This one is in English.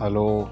hello.